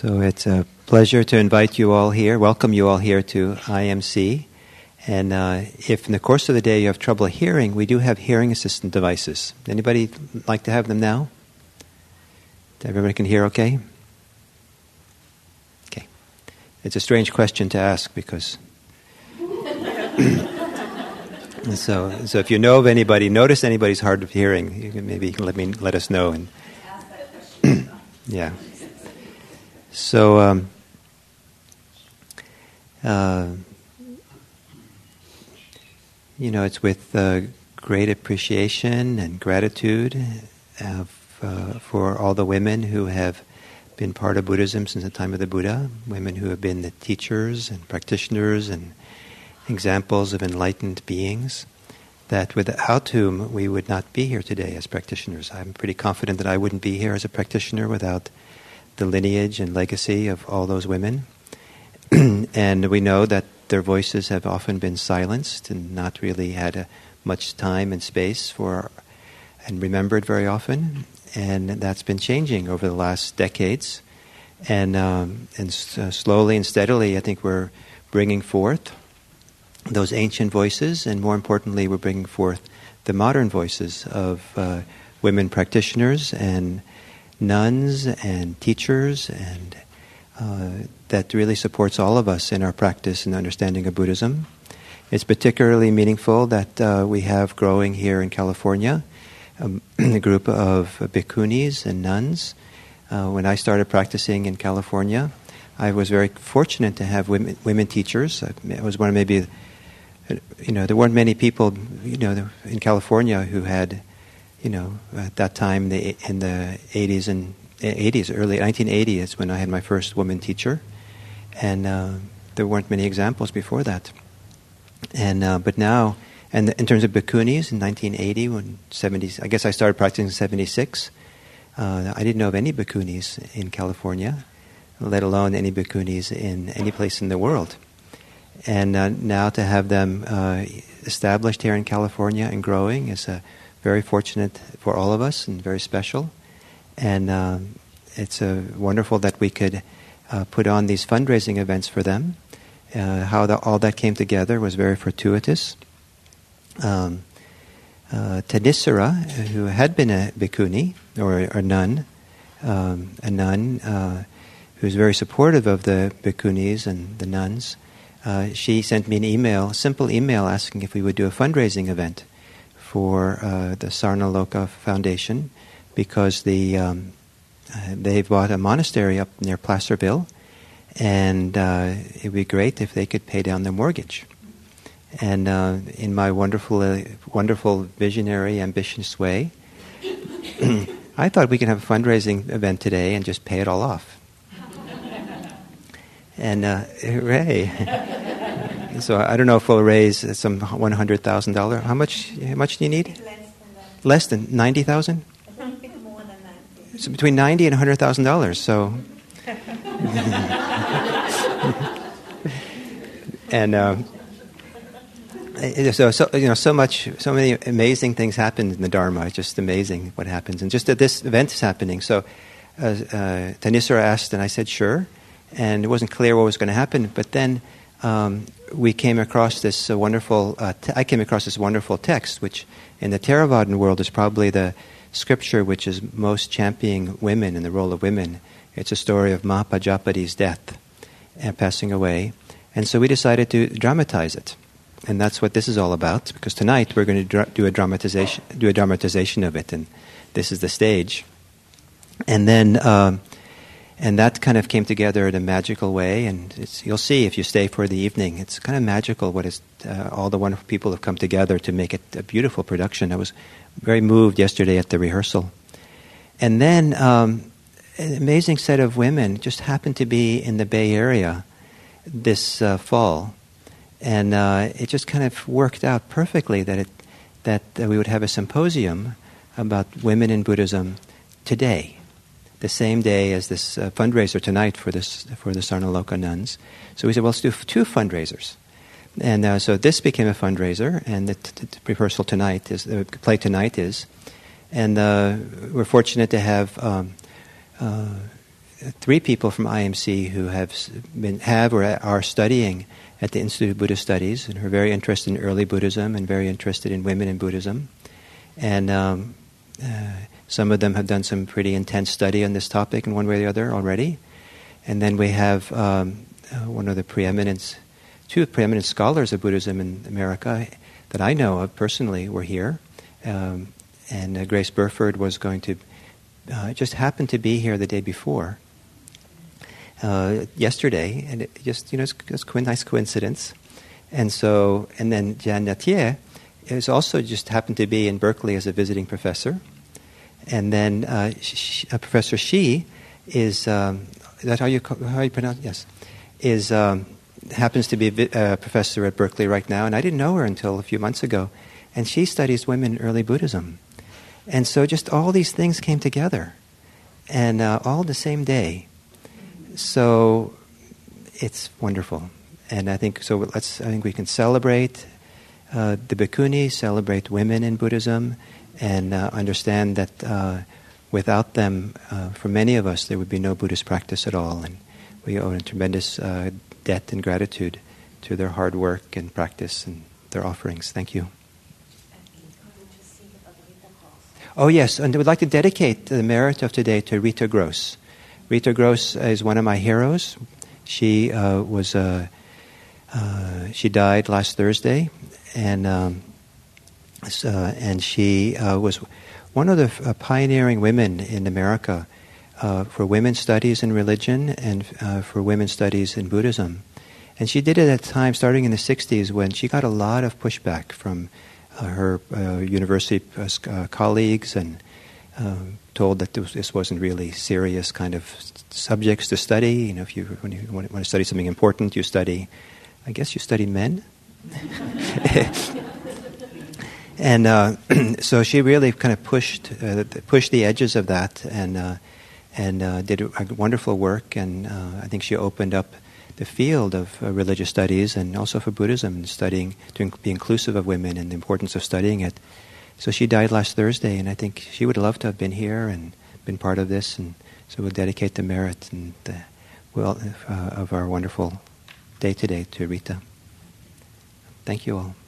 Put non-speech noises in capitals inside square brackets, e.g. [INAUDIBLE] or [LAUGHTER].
So it's a pleasure to invite you all here, welcome you all here to IMC. And uh, if in the course of the day you have trouble hearing, we do have hearing assistant devices. Anybody like to have them now? Everybody can hear okay? Okay. It's a strange question to ask because. [LAUGHS] so, so if you know of anybody, notice anybody's hard of hearing, you can, maybe you can let me let us know. And [CLEARS THROAT] yeah. So, um, uh, you know, it's with uh, great appreciation and gratitude uh, for all the women who have been part of Buddhism since the time of the Buddha, women who have been the teachers and practitioners and examples of enlightened beings, that without whom we would not be here today as practitioners. I'm pretty confident that I wouldn't be here as a practitioner without the lineage and legacy of all those women. [CLEARS THROAT] and we know that their voices have often been silenced and not really had a, much time and space for and remembered very often. And that's been changing over the last decades. And, um, and uh, slowly and steadily, I think we're bringing forth those ancient voices, and more importantly, we're bringing forth the modern voices of uh, women practitioners and nuns and teachers, and uh, that really supports all of us in our practice and understanding of Buddhism. It's particularly meaningful that uh, we have growing here in California um, [CLEARS THROAT] a group of bhikkhunis and nuns. Uh, when I started practicing in California, I was very fortunate to have women, women teachers. I was one of maybe, you know, there weren't many people, you know, in California who had you know, at that time the, in the 80s and 80s, early 1980s, when I had my first woman teacher, and uh, there weren't many examples before that. And uh, but now, and in terms of bhikkhunis, in 1980, when 70s, I guess I started practicing in 76. Uh, I didn't know of any bhikkhunis in California, let alone any bhikkhunis in any place in the world. And uh, now to have them uh, established here in California and growing is a very fortunate for all of us and very special. And um, it's uh, wonderful that we could uh, put on these fundraising events for them. Uh, how the, all that came together was very fortuitous. Um, uh, Thanissara, who had been a bhikkhuni or a nun, um, a nun uh, was very supportive of the bhikkhunis and the nuns, uh, she sent me an email, a simple email, asking if we would do a fundraising event for uh, the Saranaloka Foundation because the um, uh, they bought a monastery up near Placerville, and uh, it'd be great if they could pay down their mortgage. And uh, in my wonderful, wonderful visionary, ambitious way, [CLEARS THROAT] I thought we could have a fundraising event today and just pay it all off. and hooray! [LAUGHS] So I don't know if we'll raise some one hundred thousand dollar. How much? How much do you need? Less than ninety thousand. More than ninety. [LAUGHS] So between ninety and hundred thousand dollars. So. [LAUGHS] and uh, so, so you know, so much, so many amazing things happen in the Dharma. It's just amazing what happens, and just that this event is happening. So, uh, uh, Thanissara asked, and I said sure, and it wasn't clear what was going to happen. But then um, we came across this uh, wonderful, uh, te- I came across this wonderful text, which in the Theravadan world is probably the scripture which is most championing women and the role of women. It's a story of Mahapajapati's death and passing away. And so we decided to dramatize it. And that's what this is all about, because tonight we're going to dra- do, a dramatization, do a dramatization of it, and this is the stage. And then um, and that kind of came together in a magical way. And you'll see if you stay for the evening, it's kind of magical what is uh, all the wonderful people have come together to make it a beautiful production. I was very moved yesterday at the rehearsal, and then um, an amazing set of women just happened to be in the Bay Area this uh, fall, and uh, it just kind of worked out perfectly that it that we would have a symposium about women in Buddhism today the same day as this uh, fundraiser tonight for this for the Saranaloka nuns. So we said, well, let's do two fundraisers. And uh, so this became a fundraiser, and the, t- t- rehearsal tonight is the play tonight is, and uh, we're fortunate to have um, uh, three people from IMC who have been have or are studying at the Institute of Buddhist Studies and are very interested in early Buddhism and very interested in women in Buddhism. And um, uh, some of them have done some pretty intense study on this topic in one way or the other already. And then we have um, uh, one of the preeminent, two preeminent scholars of Buddhism in America that I know of personally were here. Um, and uh, Grace Burford was going to, uh, just happened to be here the day before uh, yesterday, and it just you know it's, it's a nice coincidence. And so, and then Jan Nattier is also just happened to be in Berkeley as a visiting professor, and then uh, she, uh, Professor Shi is um, is that how you how you pronounce yes is um, happens to be a uh, professor at Berkeley right now, and I didn't know her until a few months ago, and she studies women in early Buddhism, and so just all these things came together, and uh, all the same day, so it's wonderful, and I think so. Let's I think we can celebrate uh, the bhikkhuni, celebrate women in Buddhism, and uh, understand that uh, without them, uh, for many of us, there would be no Buddhist practice at all, and we owe a tremendous uh, debt and gratitude to their hard work and practice and their offerings. Thank you. Oh, yes, and I would like to dedicate the merit of today to Rita Gross. Rita Gross is one of my heroes. She uh, was uh, uh, she died last Thursday, and um, uh, and she uh, was one of the uh, pioneering women in America for women's studies in religion and for women's studies in Buddhism. And she did it at a time starting in the 60s when she got a lot of pushback from her university colleagues and um, told that this wasn't really serious kind of subjects to study. You know, if you when you want to study something important, you study. I guess you study men. [LAUGHS] [LAUGHS] and uh, [CLEARS THROAT] so she really kind of pushed uh, pushed the edges of that and uh, and uh, did a wonderful work. And uh, I think she opened up the field of uh, religious studies and also for Buddhism and studying to be inclusive of women and the importance of studying it. So she died last Thursday, and I think she would love to have been here and been part of this. And so we'll dedicate the merit and the well uh, of our wonderful day today to Rita. Thank you all.